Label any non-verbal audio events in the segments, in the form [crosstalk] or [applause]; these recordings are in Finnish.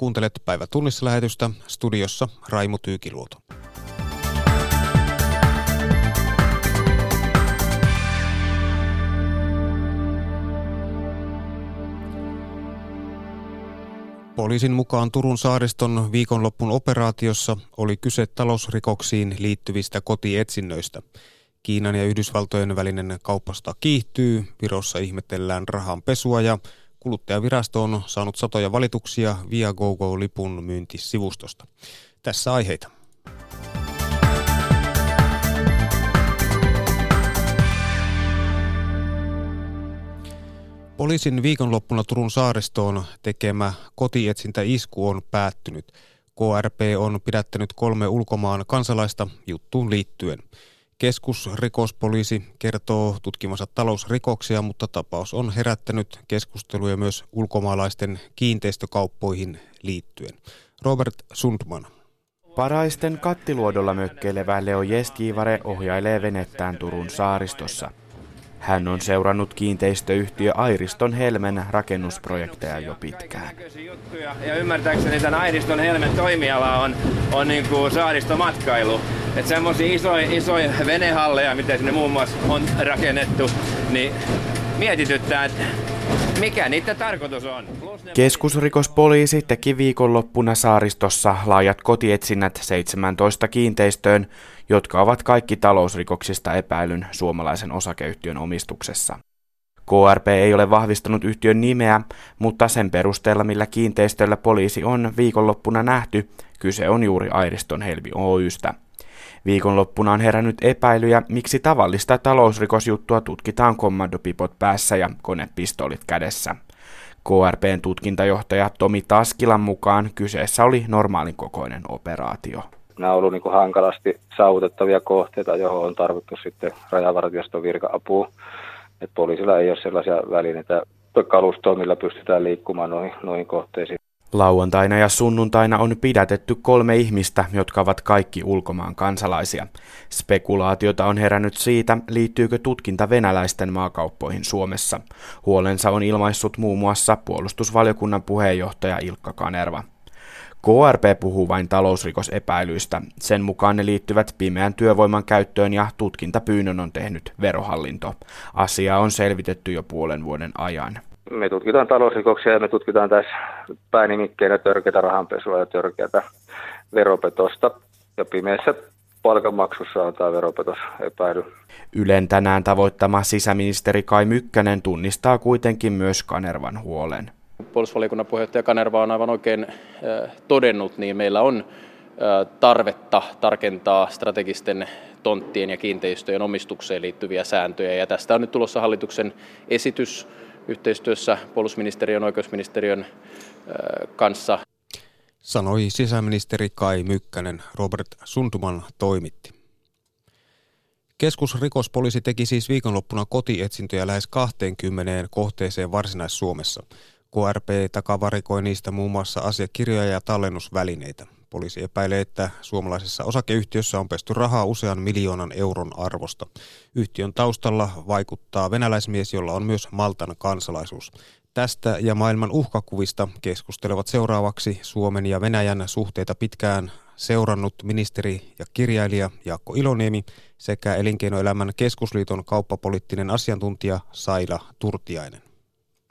Kuuntelet päivä tunnissa lähetystä studiossa Raimo Tyykiluoto. Poliisin mukaan Turun saariston viikonloppun operaatiossa oli kyse talousrikoksiin liittyvistä kotietsinnöistä. Kiinan ja Yhdysvaltojen välinen kauppasta kiihtyy, Virossa ihmetellään rahan pesua ja kuluttajavirasto on saanut satoja valituksia Viagogo-lipun myyntisivustosta. Tässä aiheita. Poliisin viikonloppuna Turun saaristoon tekemä kotietsintäisku on päättynyt. KRP on pidättänyt kolme ulkomaan kansalaista juttuun liittyen. Keskusrikospoliisi kertoo tutkimansa talousrikoksia, mutta tapaus on herättänyt keskusteluja myös ulkomaalaisten kiinteistökauppoihin liittyen. Robert Sundman. Paraisten kattiluodolla mökkeilevä Leo Jeskivare ohjailee venettään Turun saaristossa. Hän on seurannut kiinteistöyhtiö Airiston Helmen rakennusprojekteja jo pitkään. Ja ymmärtääkseni tämän Airiston Helmen toimiala on, on niin kuin saaristomatkailu. Että semmoisia isoja, isoja venehalleja, mitä sinne muun muassa on rakennettu, niin mietityttää, että mikä niiden tarkoitus on. Keskusrikospoliisi teki viikonloppuna saaristossa laajat kotietsinnät 17 kiinteistöön, jotka ovat kaikki talousrikoksista epäilyn suomalaisen osakeyhtiön omistuksessa. KRP ei ole vahvistanut yhtiön nimeä, mutta sen perusteella, millä kiinteistöllä poliisi on viikonloppuna nähty, kyse on juuri Airiston Helvi Oystä. Viikonloppuna on herännyt epäilyjä, miksi tavallista talousrikosjuttua tutkitaan kommandopipot päässä ja konepistoolit kädessä. KRPn tutkintajohtaja Tomi Taskilan mukaan kyseessä oli normaalin kokoinen operaatio. Nämä ollut niin kuin hankalasti saavutettavia kohteita, johon on tarvittu sitten rajavartioston virka-apua. Et poliisilla ei ole sellaisia välineitä kalustoa, millä pystytään liikkumaan noihin, noihin kohteisiin. Lauantaina ja sunnuntaina on pidätetty kolme ihmistä, jotka ovat kaikki ulkomaan kansalaisia. Spekulaatiota on herännyt siitä, liittyykö tutkinta venäläisten maakauppoihin Suomessa. Huolensa on ilmaissut muun muassa puolustusvaliokunnan puheenjohtaja Ilkka Kanerva. KRP puhuu vain talousrikosepäilyistä. Sen mukaan ne liittyvät pimeän työvoiman käyttöön ja tutkintapyynnön on tehnyt verohallinto. Asiaa on selvitetty jo puolen vuoden ajan me tutkitaan talousrikoksia ja me tutkitaan tässä päänimikkeenä törkeätä rahanpesua ja törkeätä veropetosta. Ja pimeässä palkanmaksussa on tämä veropetos epäily. Ylen tänään tavoittama sisäministeri Kai Mykkänen tunnistaa kuitenkin myös Kanervan huolen. Puolustusvaliokunnan puheenjohtaja Kanerva on aivan oikein äh, todennut, niin meillä on äh, tarvetta tarkentaa strategisten tonttien ja kiinteistöjen omistukseen liittyviä sääntöjä. Ja tästä on nyt tulossa hallituksen esitys yhteistyössä puolustusministeriön ja oikeusministeriön kanssa. Sanoi sisäministeri Kai Mykkänen. Robert Sunduman toimitti. Keskusrikospoliisi teki siis viikonloppuna kotietsintöjä lähes 20 kohteeseen Varsinais-Suomessa. KRP takavarikoi niistä muun muassa asiakirjoja ja tallennusvälineitä. Poliisi epäilee, että suomalaisessa osakeyhtiössä on pesty rahaa usean miljoonan euron arvosta. Yhtiön taustalla vaikuttaa venäläismies, jolla on myös Maltan kansalaisuus. Tästä ja maailman uhkakuvista keskustelevat seuraavaksi Suomen ja Venäjän suhteita pitkään seurannut ministeri ja kirjailija Jaakko Iloniemi sekä Elinkeinoelämän keskusliiton kauppapoliittinen asiantuntija Saila Turtiainen.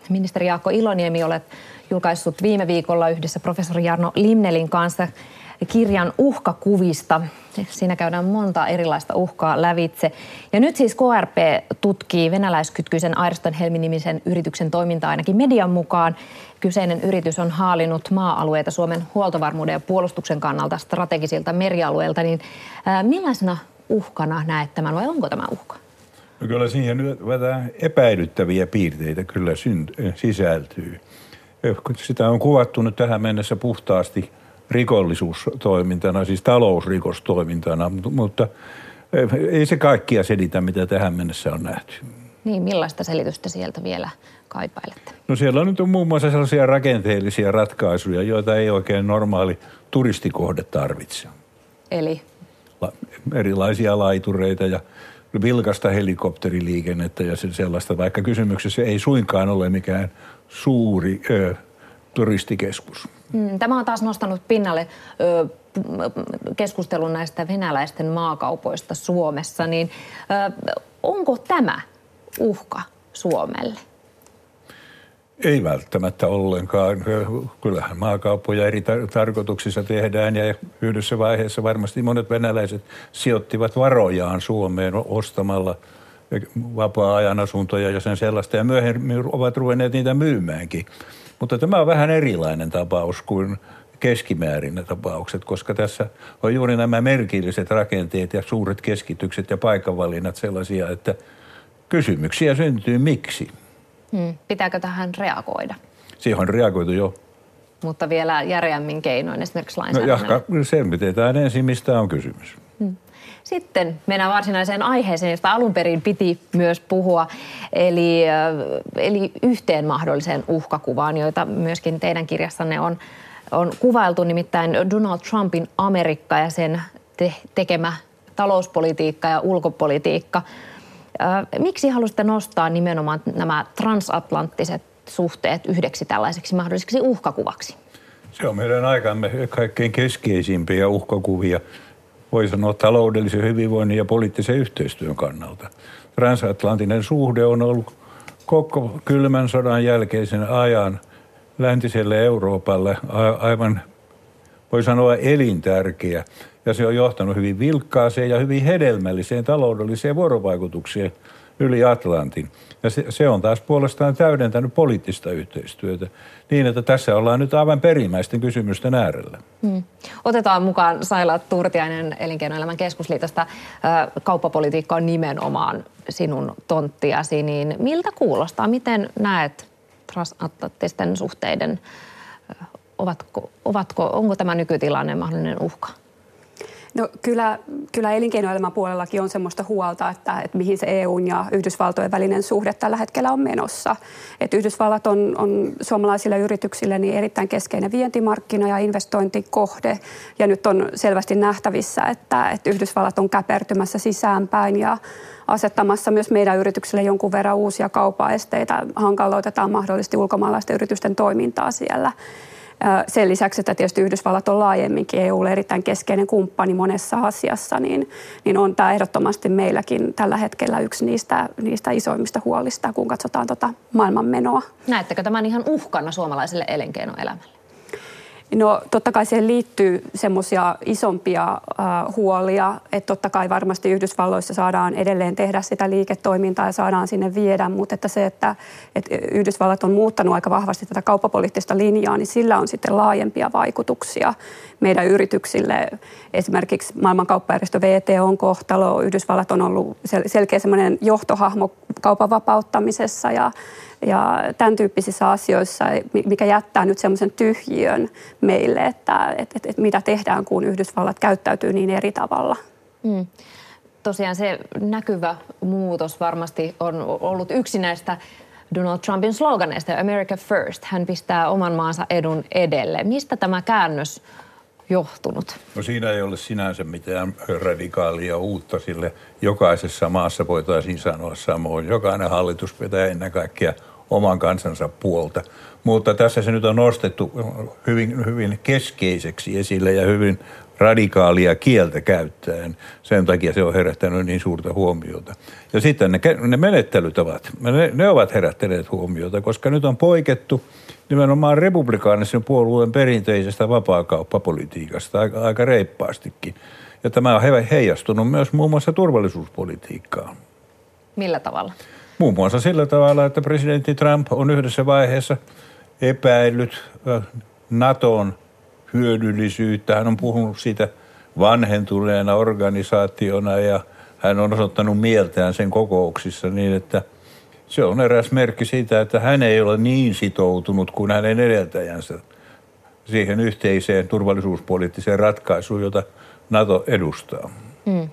Ministeri Jaakko Iloniemi, olet julkaissut viime viikolla yhdessä professori Jarno Limnelin kanssa kirjan uhkakuvista. Siinä käydään monta erilaista uhkaa lävitse. Ja nyt siis KRP tutkii venäläiskytkyisen Airston Helmi-nimisen yrityksen toimintaa ainakin median mukaan. Kyseinen yritys on haalinut maa-alueita Suomen huoltovarmuuden ja puolustuksen kannalta strategisilta merialueilta. Niin, ää, millaisena uhkana näet tämän vai onko tämä uhka? No kyllä siihen vähän epäilyttäviä piirteitä kyllä synt- sisältyy. Sitä on kuvattu nyt tähän mennessä puhtaasti rikollisuustoimintana, siis talousrikostoimintana, mutta ei se kaikkia selitä, mitä tähän mennessä on nähty. Niin, millaista selitystä sieltä vielä kaipailette? No siellä on nyt muun muassa sellaisia rakenteellisia ratkaisuja, joita ei oikein normaali turistikohde tarvitse. Eli? La- erilaisia laitureita ja vilkasta helikopteriliikennettä ja sellaista, vaikka kysymyksessä ei suinkaan ole mikään suuri ö, turistikeskus. Mm, tämä on taas nostanut pinnalle keskustelun näistä venäläisten maakaupoista Suomessa, niin onko tämä uhka Suomelle? Ei välttämättä ollenkaan. Kyllähän maakauppoja eri tar- tarkoituksissa tehdään ja yhdessä vaiheessa varmasti monet venäläiset sijoittivat varojaan Suomeen ostamalla vapaa-ajan asuntoja ja sen sellaista ja myöhemmin ovat ruvenneet niitä myymäänkin. Mutta tämä on vähän erilainen tapaus kuin keskimäärin ne tapaukset, koska tässä on juuri nämä merkilliset rakenteet ja suuret keskitykset ja paikanvalinnat sellaisia, että kysymyksiä syntyy miksi. Hmm. Pitääkö tähän reagoida? Siihen on reagoitu jo. Mutta vielä järeämmin keinoin, esimerkiksi lainsäädännöllä. No, selvitetään ensin, mistä on kysymys. Hmm. Sitten mennään varsinaiseen aiheeseen, josta alun perin piti myös puhua, eli, eli yhteen mahdolliseen uhkakuvaan, joita myöskin teidän kirjassanne on on kuvailtu nimittäin Donald Trumpin Amerikka ja sen te- tekemä talouspolitiikka ja ulkopolitiikka. Miksi halusitte nostaa nimenomaan nämä transatlanttiset suhteet yhdeksi tällaiseksi mahdolliseksi uhkakuvaksi? Se on meidän aikamme kaikkein keskeisimpiä uhkakuvia, voi sanoa taloudellisen hyvinvoinnin ja poliittisen yhteistyön kannalta. Transatlanttinen suhde on ollut koko kylmän sodan jälkeisen ajan läntiselle Euroopalle aivan, voi sanoa, elintärkeä. Ja se on johtanut hyvin vilkkaaseen ja hyvin hedelmälliseen taloudelliseen vuorovaikutukseen yli Atlantin. Ja se, se on taas puolestaan täydentänyt poliittista yhteistyötä niin, että tässä ollaan nyt aivan perimmäisten kysymysten äärellä. Hmm. Otetaan mukaan Saila Turtiainen Elinkeinoelämän keskusliitosta. Kauppapolitiikka on nimenomaan sinun tonttiasi, niin miltä kuulostaa? Miten näet transatlanttisten suhteiden, ovatko, ovatko, onko tämä nykytilanne mahdollinen uhka? No kyllä, kyllä elinkeinoelämän puolellakin on semmoista huolta, että, että mihin se EUn ja Yhdysvaltojen välinen suhde tällä hetkellä on menossa. Että Yhdysvallat on, on suomalaisille yrityksille niin erittäin keskeinen vientimarkkina ja investointikohde. Ja nyt on selvästi nähtävissä, että, että Yhdysvallat on käpertymässä sisäänpäin ja asettamassa myös meidän yrityksille jonkun verran uusia kaupaesteitä. Hankaloitetaan mahdollisesti ulkomaalaisten yritysten toimintaa siellä. Sen lisäksi, että tietysti Yhdysvallat on laajemminkin EUlle erittäin keskeinen kumppani monessa asiassa, niin, niin on tämä ehdottomasti meilläkin tällä hetkellä yksi niistä, niistä isoimmista huolista, kun katsotaan tota maailmanmenoa. Näettekö tämän ihan uhkana suomalaiselle elinkeinoelämälle? No totta kai siihen liittyy semmoisia isompia äh, huolia, että totta kai varmasti Yhdysvalloissa saadaan edelleen tehdä sitä liiketoimintaa ja saadaan sinne viedä, mutta että se, että, että Yhdysvallat on muuttanut aika vahvasti tätä kauppapoliittista linjaa, niin sillä on sitten laajempia vaikutuksia meidän yrityksille. Esimerkiksi maailmankauppajärjestö on kohtalo, Yhdysvallat on ollut sel- selkeä semmoinen johtohahmo kaupan vapauttamisessa ja ja tämän tyyppisissä asioissa, mikä jättää nyt semmoisen tyhjiön meille, että, että, että, että mitä tehdään, kun Yhdysvallat käyttäytyy niin eri tavalla. Mm. Tosiaan se näkyvä muutos varmasti on ollut yksi näistä Donald Trumpin sloganeista, America First. Hän pistää oman maansa edun edelle. Mistä tämä käännös johtunut? No siinä ei ole sinänsä mitään radikaalia uutta, sille jokaisessa maassa voitaisiin sanoa samoin. Jokainen hallitus pitää ennen kaikkea oman kansansa puolta. Mutta tässä se nyt on nostettu hyvin, hyvin keskeiseksi esille ja hyvin radikaalia kieltä käyttäen. Sen takia se on herättänyt niin suurta huomiota. Ja sitten ne, ne menettelytavat, ne, ne ovat herättäneet huomiota, koska nyt on poikettu nimenomaan republikaanisen puolueen perinteisestä vapaakauppapolitiikasta aika, aika reippaastikin. Ja tämä on heijastunut myös muun muassa turvallisuuspolitiikkaan. Millä tavalla? Muun muassa sillä tavalla, että presidentti Trump on yhdessä vaiheessa epäillyt Naton hyödyllisyyttä. Hän on puhunut siitä vanhentuneena organisaationa ja hän on osoittanut mieltään sen kokouksissa niin, että se on eräs merkki siitä, että hän ei ole niin sitoutunut kuin hänen edeltäjänsä siihen yhteiseen turvallisuuspoliittiseen ratkaisuun, jota NATO edustaa. Mm.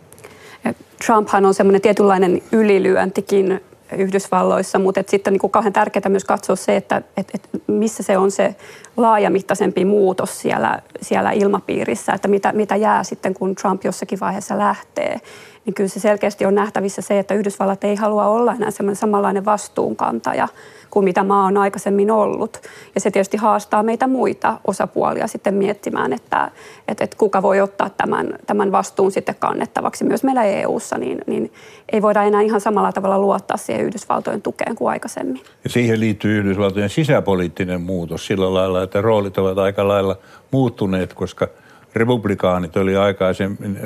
Trumphan on semmoinen tietynlainen ylilyöntikin Yhdysvalloissa, mutta et sitten niin kauhean tärkeää myös katsoa se, että et, et missä se on se laajamittaisempi muutos siellä, siellä ilmapiirissä, että mitä, mitä jää sitten, kun Trump jossakin vaiheessa lähtee. Niin kyllä se selkeästi on nähtävissä se, että Yhdysvallat ei halua olla enää semmoinen samanlainen vastuunkantaja kuin mitä maa on aikaisemmin ollut. Ja se tietysti haastaa meitä muita osapuolia sitten miettimään, että, että, että kuka voi ottaa tämän, tämän vastuun sitten kannettavaksi myös meillä EU-ssa, niin, niin ei voida enää ihan samalla tavalla luottaa siihen Yhdysvaltojen tukeen kuin aikaisemmin. Ja siihen liittyy Yhdysvaltojen sisäpoliittinen muutos sillä lailla, että roolit ovat aika lailla muuttuneet, koska republikaanit oli aikaisemmin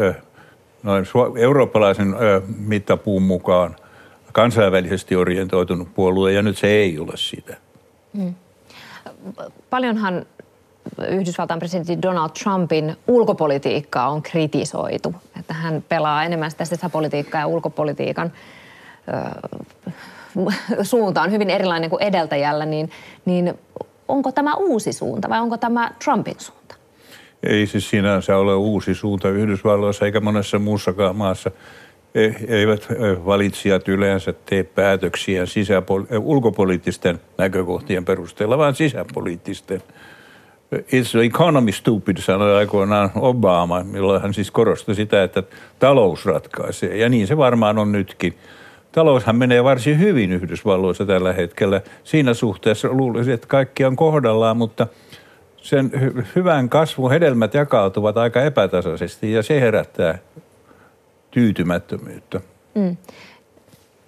noin eurooppalaisen mittapuun mukaan kansainvälisesti orientoitunut puolue ja nyt se ei ole sitä. Hmm. Paljonhan Yhdysvaltain presidentti Donald Trumpin ulkopolitiikkaa on kritisoitu. Että hän pelaa enemmän sitä sisäpolitiikkaa ja ulkopolitiikan ö, suunta on hyvin erilainen kuin edeltäjällä, niin, niin onko tämä uusi suunta vai onko tämä Trumpin suunta? Ei se sinänsä ole uusi suunta Yhdysvalloissa eikä monessa muussakaan maassa. E, eivät e, valitsijat yleensä tee päätöksiä sisäpoli- e, ulkopoliittisten näkökohtien perusteella, vaan sisäpoliittisten. It's the economy stupid, sanoi aikoinaan Obama, milloin hän siis korosti sitä, että talous ratkaisee. Ja niin se varmaan on nytkin. Taloushan menee varsin hyvin Yhdysvalloissa tällä hetkellä. Siinä suhteessa luulisin, että kaikki on kohdallaan, mutta – sen hy- hyvän kasvun hedelmät jakautuvat aika epätasaisesti ja se herättää tyytymättömyyttä. Mm.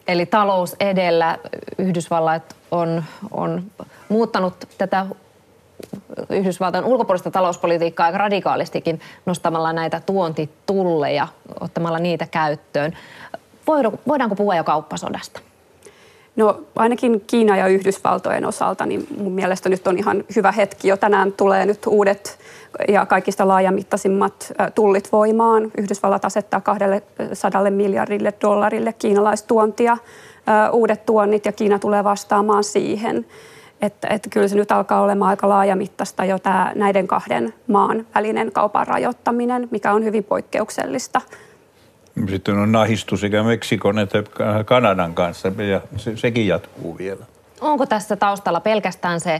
Eli talous edellä Yhdysvallat on, on muuttanut tätä Yhdysvaltain ulkopuolista talouspolitiikkaa aika radikaalistikin nostamalla näitä tuontitulleja, ottamalla niitä käyttöön. Voidaanko puhua jo kauppasodasta? No ainakin Kiina ja Yhdysvaltojen osalta, niin mun mielestä nyt on ihan hyvä hetki jo. Tänään tulee nyt uudet ja kaikista laajamittaisimmat tullit voimaan. Yhdysvallat asettaa 200 miljardille dollarille kiinalaistuontia uudet tuonnit ja Kiina tulee vastaamaan siihen. Että, että kyllä se nyt alkaa olemaan aika laajamittaista jo tämä näiden kahden maan välinen kaupan rajoittaminen, mikä on hyvin poikkeuksellista – sitten on nahistu sekä Meksikon että Kanadan kanssa ja se, sekin jatkuu vielä. Onko tässä taustalla pelkästään se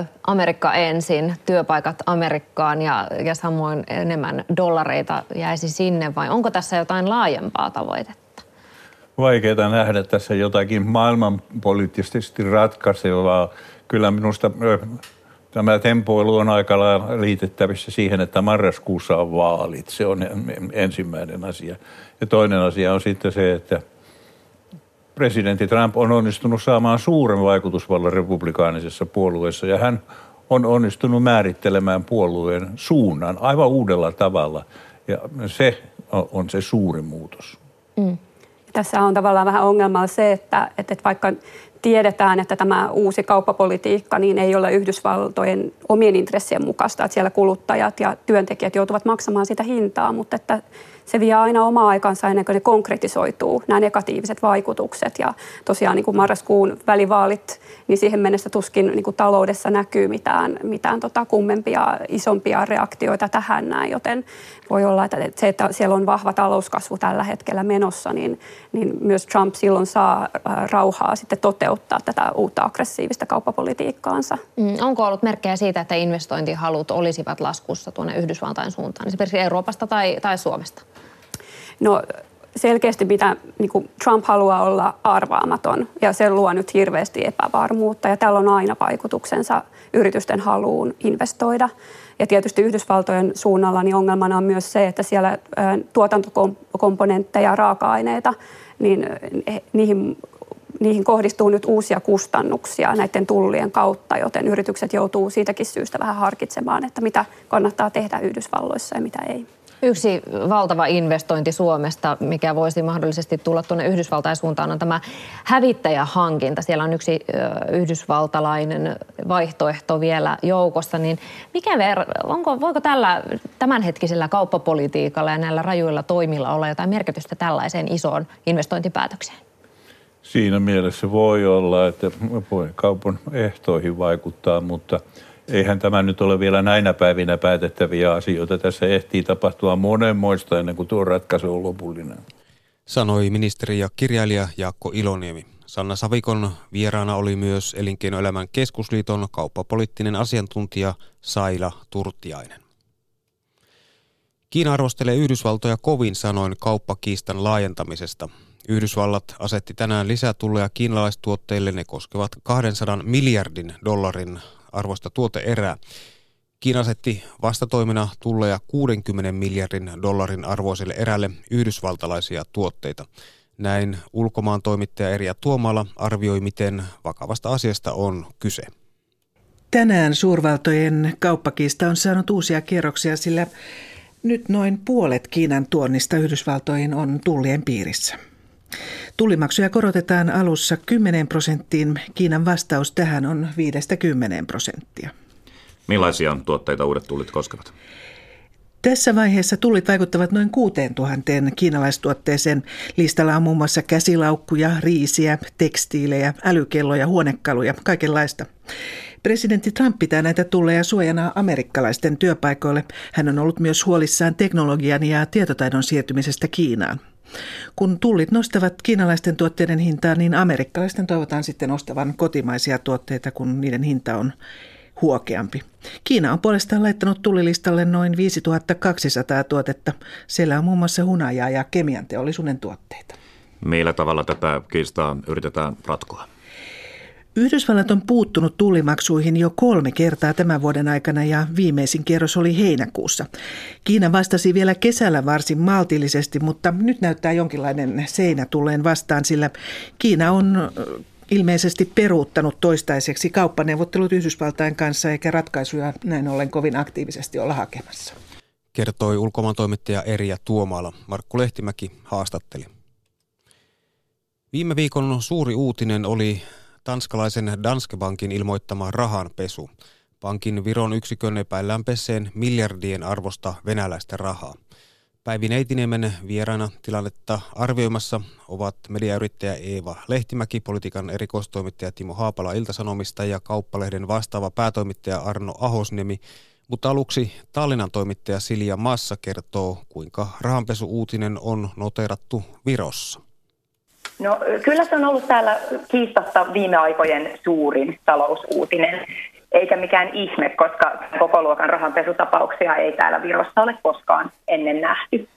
ö, Amerikka ensin, työpaikat Amerikkaan ja, ja samoin enemmän dollareita jäisi sinne vai onko tässä jotain laajempaa tavoitetta? Vaikeaa nähdä tässä jotakin maailmanpoliittisesti ratkaisevaa. Kyllä minusta Tämä tempoilu on aika liitettävissä siihen, että marraskuussa on vaalit. Se on ensimmäinen asia. Ja toinen asia on sitten se, että presidentti Trump on onnistunut saamaan suuren vaikutusvallan republikaanisessa puolueessa ja hän on onnistunut määrittelemään puolueen suunnan aivan uudella tavalla. Ja se on se suuri muutos. Mm. Tässä on tavallaan vähän ongelma se, että, että vaikka tiedetään, että tämä uusi kauppapolitiikka niin ei ole Yhdysvaltojen omien intressien mukaista, että siellä kuluttajat ja työntekijät joutuvat maksamaan sitä hintaa, mutta että se vie aina omaa aikansa ennen kuin ne konkretisoituu, nämä negatiiviset vaikutukset. Ja tosiaan niin kuin marraskuun välivaalit, niin siihen mennessä tuskin niin kuin taloudessa näkyy mitään, mitään tota kummempia, isompia reaktioita tähän näin. Joten voi olla, että se, että siellä on vahva talouskasvu tällä hetkellä menossa, niin, niin myös Trump silloin saa äh, rauhaa sitten toteuttaa tätä uutta aggressiivista kauppapolitiikkaansa. Mm, onko ollut merkkejä siitä, että investointihalut olisivat laskussa tuonne Yhdysvaltain suuntaan, esimerkiksi Euroopasta tai, tai Suomesta? No selkeästi mitä niin kuin Trump haluaa olla arvaamaton ja se luo nyt hirveästi epävarmuutta ja tällä on aina vaikutuksensa yritysten haluun investoida. Ja tietysti Yhdysvaltojen suunnalla niin ongelmana on myös se, että siellä tuotantokomponentteja ja raaka-aineita, niin niihin, niihin kohdistuu nyt uusia kustannuksia näiden tullien kautta, joten yritykset joutuu siitäkin syystä vähän harkitsemaan, että mitä kannattaa tehdä Yhdysvalloissa ja mitä ei. Yksi valtava investointi Suomesta, mikä voisi mahdollisesti tulla tuonne Yhdysvaltain suuntaan, on tämä hävittäjähankinta. Siellä on yksi yhdysvaltalainen vaihtoehto vielä joukossa. Niin mikä ver- onko, voiko tällä tämänhetkisellä kauppapolitiikalla ja näillä rajuilla toimilla olla jotain merkitystä tällaiseen isoon investointipäätökseen? Siinä mielessä voi olla, että voi kaupan ehtoihin vaikuttaa, mutta – eihän tämä nyt ole vielä näinä päivinä päätettäviä asioita. Tässä ehtii tapahtua monenmoista ennen kuin tuo ratkaisu on lopullinen. Sanoi ministeri ja kirjailija Jaakko Iloniemi. Sanna Savikon vieraana oli myös Elinkeinoelämän keskusliiton kauppapoliittinen asiantuntija Saila Turtiainen. Kiina arvostelee Yhdysvaltoja kovin sanoin kauppakiistan laajentamisesta. Yhdysvallat asetti tänään lisätulleja kiinalaistuotteille. Ne koskevat 200 miljardin dollarin arvosta tuoteerää. Kiina asetti vastatoimina tulleja 60 miljardin dollarin arvoiselle erälle yhdysvaltalaisia tuotteita. Näin ulkomaan toimittaja Erja Tuomala arvioi, miten vakavasta asiasta on kyse. Tänään suurvaltojen kauppakiista on saanut uusia kierroksia, sillä nyt noin puolet Kiinan tuonnista Yhdysvaltoihin on tullien piirissä. Tullimaksuja korotetaan alussa 10 prosenttiin. Kiinan vastaus tähän on 5-10 prosenttia. Millaisia tuotteita uudet tullit koskevat? Tässä vaiheessa tullit vaikuttavat noin 6000 kiinalaistuotteeseen. Listalla on muun muassa käsilaukkuja, riisiä, tekstiilejä, älykelloja, huonekaluja, kaikenlaista. Presidentti Trump pitää näitä tulleja suojana amerikkalaisten työpaikoille. Hän on ollut myös huolissaan teknologian ja tietotaidon siirtymisestä Kiinaan. Kun tullit nostavat kiinalaisten tuotteiden hintaa, niin amerikkalaisten toivotaan sitten ostavan kotimaisia tuotteita, kun niiden hinta on huokeampi. Kiina on puolestaan laittanut tullilistalle noin 5200 tuotetta. Siellä on muun muassa hunajaa ja kemian teollisuuden tuotteita. Millä tavalla tätä kiistaa yritetään ratkoa? Yhdysvallat on puuttunut tullimaksuihin jo kolme kertaa tämän vuoden aikana ja viimeisin kierros oli heinäkuussa. Kiina vastasi vielä kesällä varsin maltillisesti, mutta nyt näyttää jonkinlainen seinä tulleen vastaan, sillä Kiina on ilmeisesti peruuttanut toistaiseksi kauppaneuvottelut Yhdysvaltain kanssa eikä ratkaisuja näin ollen kovin aktiivisesti olla hakemassa. Kertoi ulkomaan toimittaja Erja Tuomala. Markku Lehtimäki haastatteli. Viime viikon suuri uutinen oli tanskalaisen Danske Bankin ilmoittama rahanpesu. Pankin Viron yksikön epäillään peseen miljardien arvosta venäläistä rahaa. Päivi Neitiniemen vieraana tilannetta arvioimassa ovat mediayrittäjä Eeva Lehtimäki, politiikan erikoistoimittaja Timo Haapala Iltasanomista ja Kauppalehden vastaava päätoimittaja Arno Ahosniemi. Mutta aluksi Tallinnan toimittaja Silja Massa kertoo, kuinka rahanpesu-uutinen on noterattu Virossa. No kyllä se on ollut täällä kiistasta viime aikojen suurin talousuutinen, eikä mikään ihme, koska koko luokan rahanpesutapauksia ei täällä Virossa ole koskaan ennen nähty.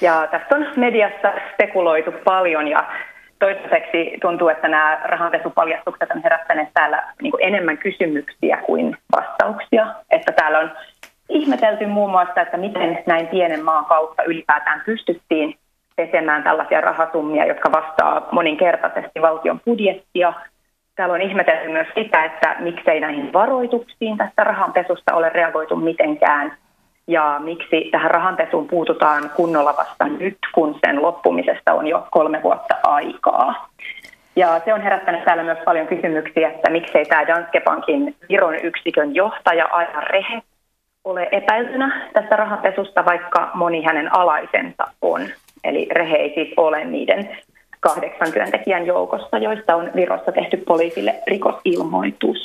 Ja tästä on mediassa spekuloitu paljon ja toistaiseksi tuntuu, että nämä rahanpesupaljastukset on herättäneet täällä niin enemmän kysymyksiä kuin vastauksia. Että täällä on ihmetelty muun muassa, että miten näin pienen maan kautta ylipäätään pystyttiin pesemään tällaisia rahasummia, jotka vastaa moninkertaisesti valtion budjettia. Täällä on ihmetelty myös sitä, että miksei näihin varoituksiin tästä rahanpesusta ole reagoitu mitenkään ja miksi tähän rahanpesuun puututaan kunnolla vasta nyt, kun sen loppumisesta on jo kolme vuotta aikaa. Ja se on herättänyt täällä myös paljon kysymyksiä, että miksei tämä Danske Bankin Viron yksikön johtaja Aina Rehe ole epäiltynä tästä rahanpesusta, vaikka moni hänen alaisensa on. Eli Rehe ei siis ole niiden kahdeksan työntekijän joukossa, joista on Virossa tehty poliisille rikosilmoitus.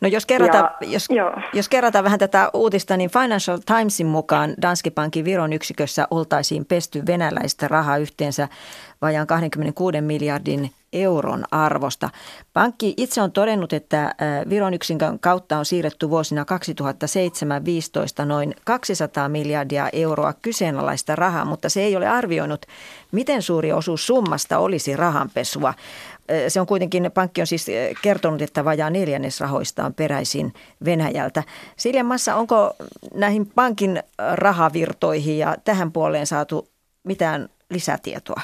No jos kerrataan, ja, jos, jos kerrataan vähän tätä uutista, niin Financial Timesin mukaan Danske Bankin Viron yksikössä oltaisiin pesty venäläistä rahaa yhteensä vajaan 26 miljardin euron arvosta. Pankki itse on todennut, että Viron yksikön kautta on siirretty vuosina 2007-2015 noin 200 miljardia euroa kyseenalaista rahaa, mutta se ei ole arvioinut, miten suuri osuus summasta olisi rahanpesua. Se on kuitenkin, pankki on siis kertonut, että vajaa neljännes rahoista on peräisin Venäjältä. Silja Massa, onko näihin pankin rahavirtoihin ja tähän puoleen saatu mitään lisätietoa?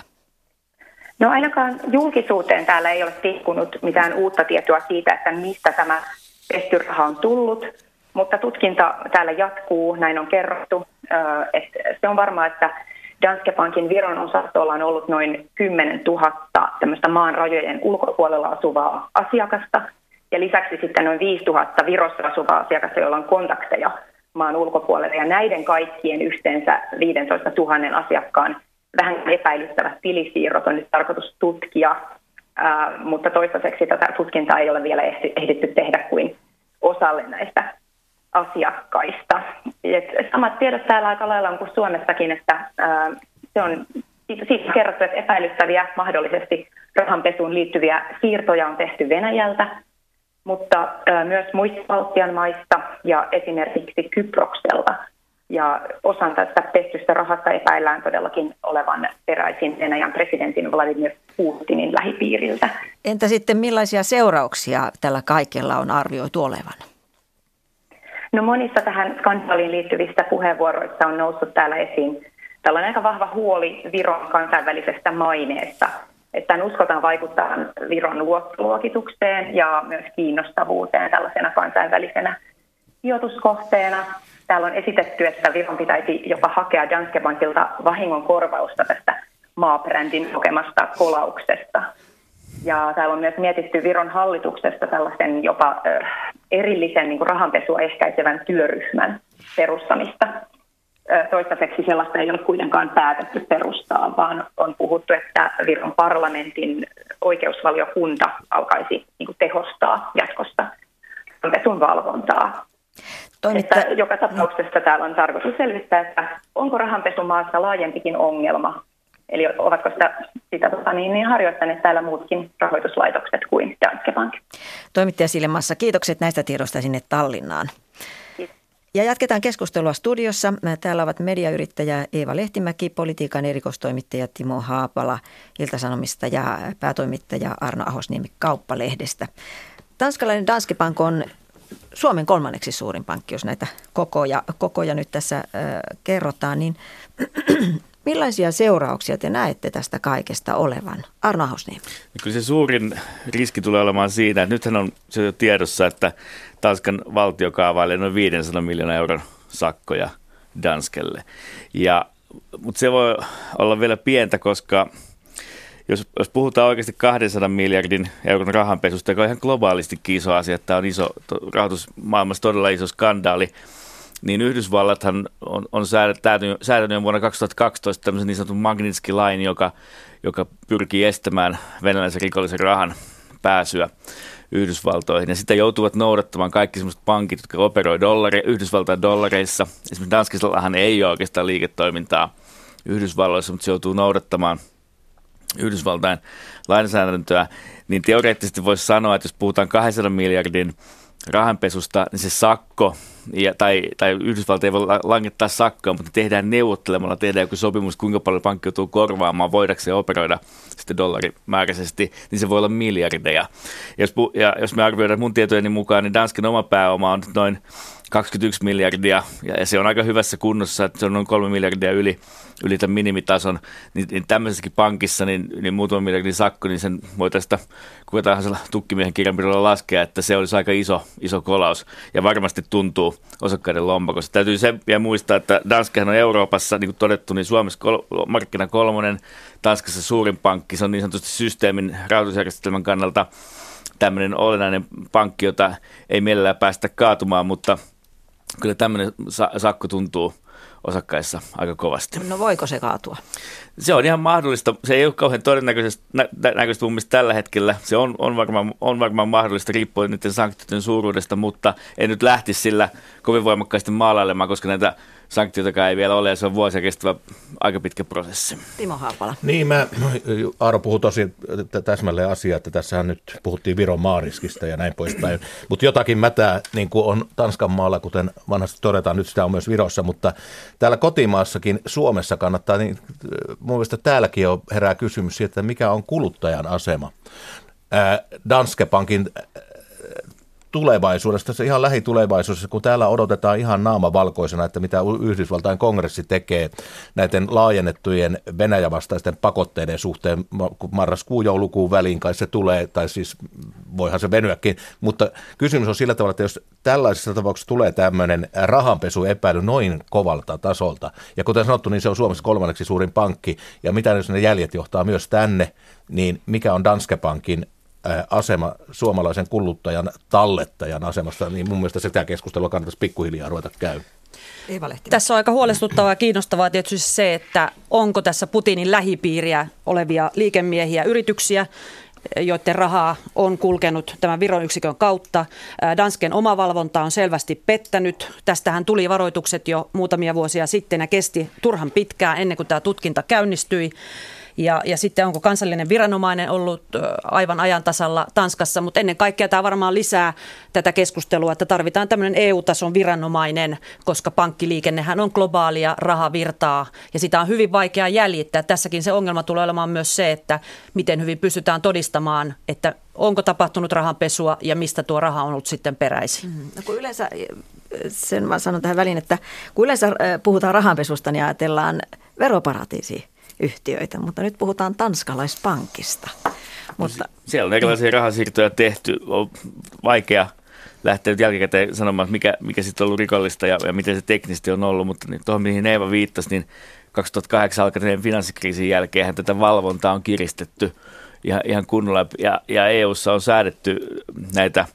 No ainakaan julkisuuteen täällä ei ole tihkunut mitään uutta tietoa siitä, että mistä tämä pestyraha on tullut, mutta tutkinta täällä jatkuu, näin on kerrottu. Että se on varmaa, että Danske Bankin Viron osastolla on ollut noin 10 000 tämmöistä maan rajojen ulkopuolella asuvaa asiakasta ja lisäksi sitten noin 5 000 Virossa asuvaa asiakasta, joilla on kontakteja maan ulkopuolelle ja näiden kaikkien yhteensä 15 000 asiakkaan vähän epäilyttävät tilisiirrot on nyt tarkoitus tutkia, ää, mutta toistaiseksi tätä tutkintaa ei ole vielä ehditty tehdä kuin osalle näistä asiakkaista. Et samat tiedot täällä aika lailla on kuin Suomessakin, että ää, se on siitä, siitä kerrottu, että epäilyttäviä mahdollisesti rahanpesuun liittyviä siirtoja on tehty Venäjältä, mutta ää, myös muista Baltian maista ja esimerkiksi Kyprokselta Ja osan tästä pestystä rahasta epäillään todellakin olevan peräisin Venäjän presidentin Vladimir Putinin lähipiiriltä. Entä sitten millaisia seurauksia tällä kaikella on arvioitu olevan? No monissa tähän skandaaliin liittyvistä puheenvuoroista on noussut täällä esiin tällainen aika vahva huoli Viron kansainvälisestä maineesta. Että tämän uskotaan vaikuttaa Viron luottoluokitukseen ja myös kiinnostavuuteen tällaisena kansainvälisenä sijoituskohteena. Täällä on esitetty, että Viron pitäisi jopa hakea Danske Bankilta vahingon korvausta tästä maabrändin kokemasta kolauksesta. Ja täällä on myös mietitty Viron hallituksesta tällaisen jopa erillisen niin rahanpesua ehkäisevän työryhmän perustamista. Toistaiseksi sellaista ei ole kuitenkaan päätetty perustaa, vaan on puhuttu, että Viron parlamentin oikeusvaliokunta alkaisi niin tehostaa jatkosta rahanpesun valvontaa. Toimitta... Että joka tapauksessa täällä on tarkoitus selvittää, että onko rahanpesu maassa laajempikin ongelma Eli ovatko sitä, sitä tota, niin, niin harjoittaneet täällä muutkin rahoituslaitokset kuin Danske Bank. Toimittaja Silmassa, kiitokset näistä tiedosta sinne Tallinnaan. Ja jatketaan keskustelua studiossa. Täällä ovat mediayrittäjä Eeva Lehtimäki, politiikan erikoistoimittaja Timo Haapala Iltasanomista ja päätoimittaja Arno Ahosniemi Kauppalehdestä. Tanskalainen Danske Bank on Suomen kolmanneksi suurin pankki, jos näitä kokoja, kokoja nyt tässä äh, kerrotaan, niin [clears throat] Millaisia seurauksia te näette tästä kaikesta olevan? Arno Hausniemi. Kyllä se suurin riski tulee olemaan siinä, että nythän on se jo tiedossa, että Tanskan valtio kaavailee noin 500 miljoonaa euron sakkoja Danskelle. Ja, mutta se voi olla vielä pientä, koska jos, jos puhutaan oikeasti 200 miljardin euron rahanpesusta, joka on ihan globaalisti iso asia, että tämä on iso, rahoitusmaailmassa todella iso skandaali, niin Yhdysvallathan on, on säätänyt, säätänyt vuonna 2012 tämmöisen niin sanotun Magnitsky-lain, joka, joka pyrkii estämään venäläisen rikollisen rahan pääsyä Yhdysvaltoihin. Ja sitä joutuvat noudattamaan kaikki sellaiset pankit, jotka operoi dollari, Yhdysvaltain dollareissa. Esimerkiksi Danskisellahan ei ole oikeastaan liiketoimintaa Yhdysvalloissa, mutta se joutuu noudattamaan Yhdysvaltain lainsäädäntöä. Niin teoreettisesti voisi sanoa, että jos puhutaan 200 miljardin rahanpesusta, niin se sakko, ja, tai, tai Yhdysvalta ei voi langettaa sakkoa, mutta tehdään neuvottelemalla, tehdään joku sopimus, kuinka paljon pankki joutuu korvaamaan, voidaanko operoida sitten dollarimääräisesti, niin se voi olla miljardeja. Jos, ja jos me arvioidaan mun tietojeni mukaan, niin Dansken oma pääoma on noin 21 miljardia, ja se on aika hyvässä kunnossa, että se on noin 3 miljardia yli, yli tämän minimitason, niin, niin tämmöisessäkin pankissa niin, niin muutaman miljardin sakko, niin sen voi tästä kuka tahansa tukkimiehen kirjanpidolla laskea, että se olisi aika iso, iso kolaus, ja varmasti tuntuu osakkaiden lompakossa. Täytyy sen vielä muistaa, että Danskehan on Euroopassa, niin kuin todettu, niin Suomessa kol- markkina kolmonen, Tanskassa suurin pankki, se on niin sanotusti systeemin rahoitusjärjestelmän kannalta tämmöinen olennainen pankki, jota ei mielellään päästä kaatumaan, mutta – kyllä tämmöinen sakko tuntuu osakkaissa aika kovasti. No voiko se kaatua? Se on ihan mahdollista. Se ei ole kauhean todennäköisesti näköistä mun tällä hetkellä. Se on, on, varmaan, on varmaan mahdollista riippuen niiden sanktioiden suuruudesta, mutta en nyt lähtisi sillä kovin voimakkaasti maalailemaan, koska näitä sanktioitakaan ei vielä ole ja se on vuosia kestävä aika pitkä prosessi. Timo Haapala. Niin, mä, Aaro puhui tosi täsmälleen asiaa, että tässähän nyt puhuttiin Viron maariskista ja näin poispäin. Mutta jotakin mätää niin kuin on Tanskan maalla, kuten vanhasti todetaan, nyt sitä on myös Virossa, mutta täällä kotimaassakin Suomessa kannattaa, niin mun mielestä täälläkin on herää kysymys siitä, että mikä on kuluttajan asema. Danske Bankin tulevaisuudesta, se ihan lähitulevaisuudessa, kun täällä odotetaan ihan naamavalkoisena, että mitä Yhdysvaltain kongressi tekee näiden laajennettujen Venäjä-vastaisten pakotteiden suhteen, marraskuun joulukuun väliin kai se tulee, tai siis voihan se venyäkin, mutta kysymys on sillä tavalla, että jos tällaisessa tapauksessa tulee tämmöinen rahanpesuepäily noin kovalta tasolta, ja kuten sanottu, niin se on Suomessa kolmanneksi suurin pankki, ja mitä jos ne jäljet johtaa myös tänne, niin mikä on Danske Bankin asema suomalaisen kuluttajan tallettajan asemassa, niin mun mielestä sitä keskustelua kannattaisi pikkuhiljaa ruveta käy. Tässä on aika huolestuttavaa ja kiinnostavaa tietysti se, että onko tässä Putinin lähipiiriä olevia liikemiehiä, yrityksiä, joiden rahaa on kulkenut tämän Viron yksikön kautta. Dansken omavalvonta on selvästi pettänyt. Tästähän tuli varoitukset jo muutamia vuosia sitten ja kesti turhan pitkään ennen kuin tämä tutkinta käynnistyi. Ja, ja sitten onko kansallinen viranomainen ollut aivan ajan tasalla Tanskassa, mutta ennen kaikkea tämä varmaan lisää tätä keskustelua, että tarvitaan tämmöinen EU-tason viranomainen, koska pankkiliikennehän on globaalia rahavirtaa ja sitä on hyvin vaikea jäljittää. Tässäkin se ongelma tulee olemaan myös se, että miten hyvin pystytään todistamaan, että onko tapahtunut rahanpesua ja mistä tuo raha on ollut sitten peräisin. Mm-hmm. No kun yleensä, sen mä sanon tähän väliin, että kun yleensä äh, puhutaan rahanpesusta, niin ajatellaan veroparatiisiyhtiöitä, mutta nyt puhutaan tanskalaispankista. Mutta... Siellä on erilaisia rahasiirtoja tehty. On vaikea lähteä nyt jälkikäteen sanomaan, että mikä, mikä sitten on ollut rikollista ja, ja miten se teknisesti on ollut, mutta niin tuohon mihin Eeva viittasi, niin 2008 alkaneen finanssikriisin jälkeen tätä valvontaa on kiristetty ihan, ihan kunnolla ja, ja EUssa on säädetty näitä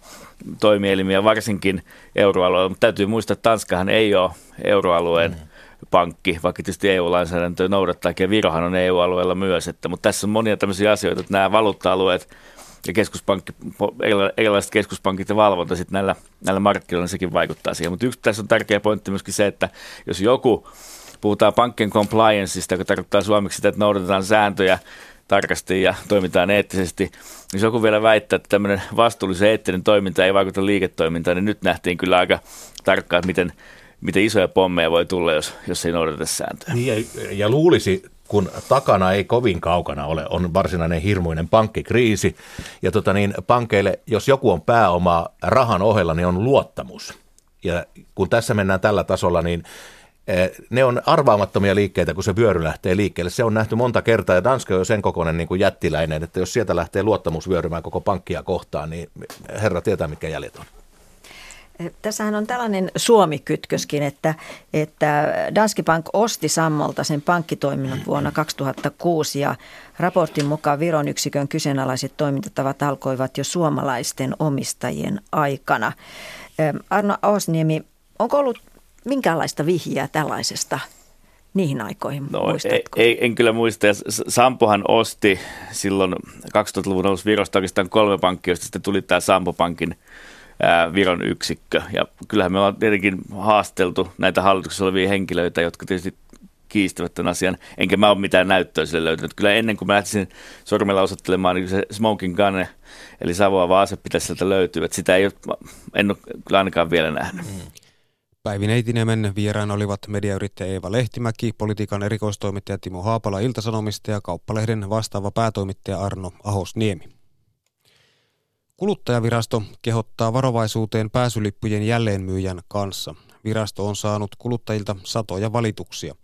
toimielimiä varsinkin euroalueella, mutta täytyy muistaa, että Tanskahan ei ole euroalueen mm. Pankki, vaikka tietysti EU-lainsäädäntö noudattaa, ja Virohan on EU-alueella myös, että, mutta tässä on monia tämmöisiä asioita, että nämä valuutta-alueet ja keskuspankki, erilaiset keskuspankit ja valvonta sitten näillä, näillä markkinoilla, sekin vaikuttaa siihen. Mutta yksi tässä on tärkeä pointti myöskin se, että jos joku, puhutaan pankkien complianceista, joka tarkoittaa suomeksi sitä, että noudatetaan sääntöjä tarkasti ja toimitaan eettisesti, niin joku vielä väittää, että tämmöinen vastuullisen eettinen toiminta ei vaikuta liiketoimintaan, niin nyt nähtiin kyllä aika tarkkaan, miten, miten isoja pommeja voi tulla, jos, jos ei noudateta sääntöjä. Niin ja, ja luulisi, kun takana ei kovin kaukana ole, on varsinainen hirmuinen pankkikriisi. Ja tota niin, pankeille, jos joku on pääoma rahan ohella, niin on luottamus. Ja kun tässä mennään tällä tasolla, niin eh, ne on arvaamattomia liikkeitä, kun se vyöry lähtee liikkeelle. Se on nähty monta kertaa ja Danske on jo sen kokoinen niin kuin jättiläinen, että jos sieltä lähtee luottamus vyörymään koko pankkia kohtaan, niin herra tietää, mitkä jäljet on. Tässähän on tällainen Suomi-kytköskin, että, että Danske Bank osti Sammolta sen pankkitoiminnot vuonna 2006 ja raportin mukaan Viron yksikön kyseenalaiset toimintatavat alkoivat jo suomalaisten omistajien aikana. Arno Aosniemi, onko ollut minkäänlaista vihjeä tällaisesta niihin aikoihin, no, muistatko? Ei, en kyllä muista. Sampohan osti silloin 2000-luvun alussa Virosta oikeastaan kolme pankkia, josta sitten tuli tämä Sampo-pankin Viron yksikkö. Ja kyllähän me ollaan tietenkin haasteltu näitä hallituksessa olevia henkilöitä, jotka tietysti kiistävät tämän asian, enkä mä ole mitään näyttöä sille löytänyt. Kyllä ennen kuin mä lähtisin sormella osoittelemaan, niin se smoking gun, eli savoava ase pitäisi sieltä löytyä. Että sitä ei ole, en ole kyllä ainakaan vielä nähnyt. Mm. Päivi Neitinemen vieraan olivat mediayrittäjä Eeva Lehtimäki, politiikan erikoistoimittaja Timo Haapala Iltasanomista ja Kauppalehden vastaava päätoimittaja Arno Ahosniemi. Kuluttajavirasto kehottaa varovaisuuteen pääsylippujen jälleenmyyjän kanssa. Virasto on saanut kuluttajilta satoja valituksia.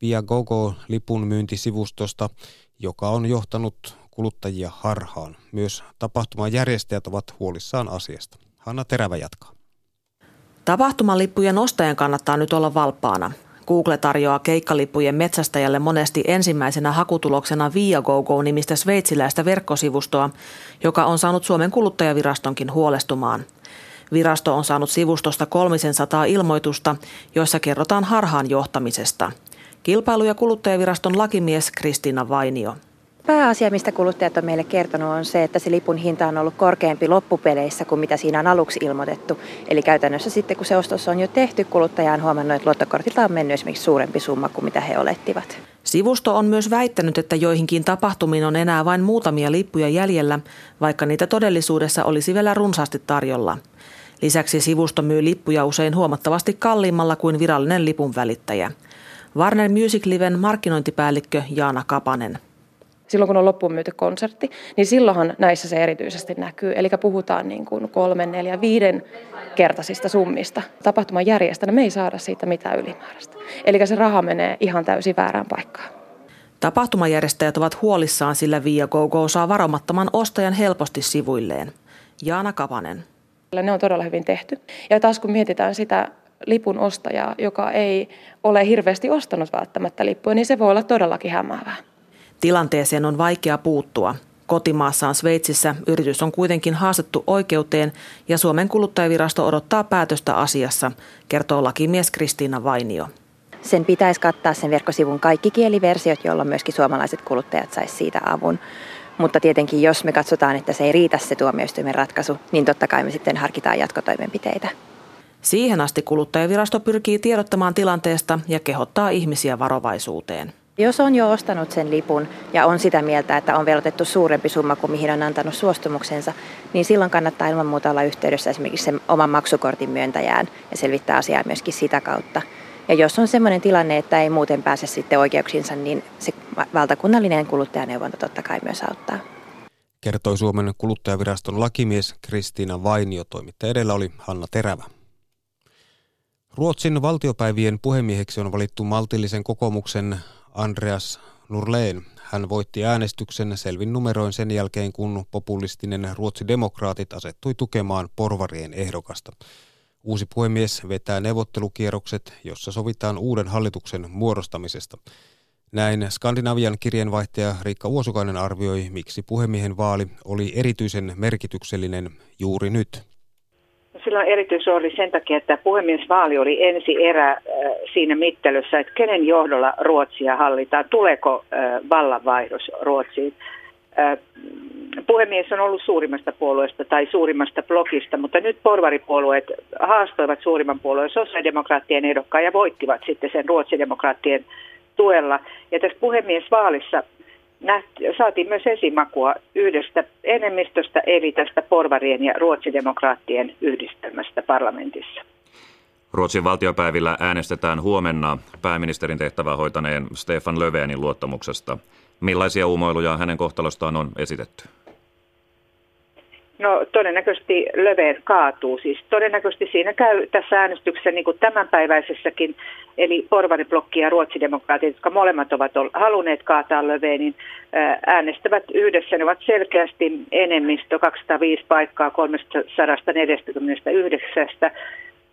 Via GoGo lipun myyntisivustosta, joka on johtanut kuluttajia harhaan. Myös tapahtuman järjestäjät ovat huolissaan asiasta. Hanna Terävä jatkaa. Tapahtumalippujen ostajan kannattaa nyt olla valppaana. Google tarjoaa keikkalippujen metsästäjälle monesti ensimmäisenä hakutuloksena Viagogo-nimistä sveitsiläistä verkkosivustoa, joka on saanut Suomen kuluttajavirastonkin huolestumaan. Virasto on saanut sivustosta 300 ilmoitusta, joissa kerrotaan harhaan johtamisesta. Kilpailu- ja kuluttajaviraston lakimies Kristiina Vainio. Pääasia, mistä kuluttajat on meille kertonut, on se, että se lipun hinta on ollut korkeampi loppupeleissä kuin mitä siinä on aluksi ilmoitettu. Eli käytännössä sitten, kun se ostos on jo tehty, kuluttaja on huomannut, että luottokortilta on mennyt esimerkiksi suurempi summa kuin mitä he olettivat. Sivusto on myös väittänyt, että joihinkin tapahtumiin on enää vain muutamia lippuja jäljellä, vaikka niitä todellisuudessa olisi vielä runsaasti tarjolla. Lisäksi sivusto myy lippuja usein huomattavasti kalliimmalla kuin virallinen lipun välittäjä. Warner Music Liven markkinointipäällikkö Jaana Kapanen silloin kun on loppuun myyty konsertti, niin silloinhan näissä se erityisesti näkyy. Eli puhutaan niin kuin kolmen, neljä, viiden kertaisista summista. Tapahtuman järjestäjänä me ei saada siitä mitään ylimääräistä. Eli se raha menee ihan täysin väärään paikkaan. Tapahtumajärjestäjät ovat huolissaan, sillä Viagogo saa varomattoman ostajan helposti sivuilleen. Jaana Kapanen. Ne on todella hyvin tehty. Ja taas kun mietitään sitä lipun ostajaa, joka ei ole hirveästi ostanut välttämättä lippuja, niin se voi olla todellakin hämäävää. Tilanteeseen on vaikea puuttua. Kotimaassaan Sveitsissä yritys on kuitenkin haastettu oikeuteen ja Suomen kuluttajavirasto odottaa päätöstä asiassa, kertoo lakimies Kristiina Vainio. Sen pitäisi kattaa sen verkkosivun kaikki kieliversiot, jolloin myöskin suomalaiset kuluttajat saisi siitä avun. Mutta tietenkin jos me katsotaan, että se ei riitä se tuomioistuimen ratkaisu, niin totta kai me sitten harkitaan jatkotoimenpiteitä. Siihen asti kuluttajavirasto pyrkii tiedottamaan tilanteesta ja kehottaa ihmisiä varovaisuuteen. Jos on jo ostanut sen lipun ja on sitä mieltä, että on velotettu suurempi summa kuin mihin on antanut suostumuksensa, niin silloin kannattaa ilman muuta olla yhteydessä esimerkiksi sen oman maksukortin myöntäjään ja selvittää asiaa myöskin sitä kautta. Ja jos on sellainen tilanne, että ei muuten pääse sitten oikeuksiinsa, niin se valtakunnallinen kuluttajaneuvonta totta kai myös auttaa. Kertoi Suomen kuluttajaviraston lakimies Kristiina Vainio. Toimittaja edellä oli Hanna Terävä. Ruotsin valtiopäivien puhemieheksi on valittu maltillisen kokoomuksen Andreas Nurleen. Hän voitti äänestyksen selvin numeroin sen jälkeen, kun populistinen ruotsidemokraatit asettui tukemaan porvarien ehdokasta. Uusi puhemies vetää neuvottelukierrokset, jossa sovitaan uuden hallituksen muodostamisesta. Näin Skandinavian kirjeenvaihtaja Riikka Uosukainen arvioi, miksi puhemiehen vaali oli erityisen merkityksellinen juuri nyt. Sillä on erityisrooli sen takia, että puhemiesvaali oli ensi erä äh, siinä mittelössä, että kenen johdolla Ruotsia hallitaan, tuleeko äh, vallanvaihdos Ruotsiin. Äh, puhemies on ollut suurimmasta puolueesta tai suurimmasta blokista, mutta nyt porvaripuolueet haastoivat suurimman puolueen sosiaalidemokraattien ehdokkaan ja voittivat sitten sen ruotsidemokraattien tuella. Ja tässä puhemiesvaalissa nähti, saatiin myös esimakua yhdestä enemmistöstä, eli tästä porvarien ja ruotsidemokraattien yhdistelmästä parlamentissa. Ruotsin valtiopäivillä äänestetään huomenna pääministerin tehtävää hoitaneen Stefan Löfvenin luottamuksesta. Millaisia uumoiluja hänen kohtalostaan on esitetty? No todennäköisesti Löfven kaatuu. Siis todennäköisesti siinä käy tässä äänestyksessä niin kuin tämänpäiväisessäkin, eli porvariblokki ja ruotsidemokraatit, jotka molemmat ovat halunneet kaataa Löfvenin, äänestävät yhdessä. Ne ovat selkeästi enemmistö, 205 paikkaa 349.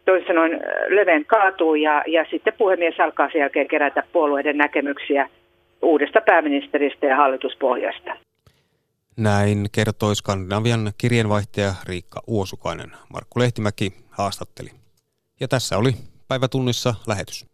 Toisin sanoen Löfven kaatuu ja, ja sitten puhemies alkaa sen jälkeen kerätä puolueiden näkemyksiä uudesta pääministeristä ja hallituspohjasta. Näin kertoi Skandinavian kirjeenvaihtaja Riikka Uosukainen. Markku Lehtimäki haastatteli. Ja tässä oli päivätunnissa lähetys.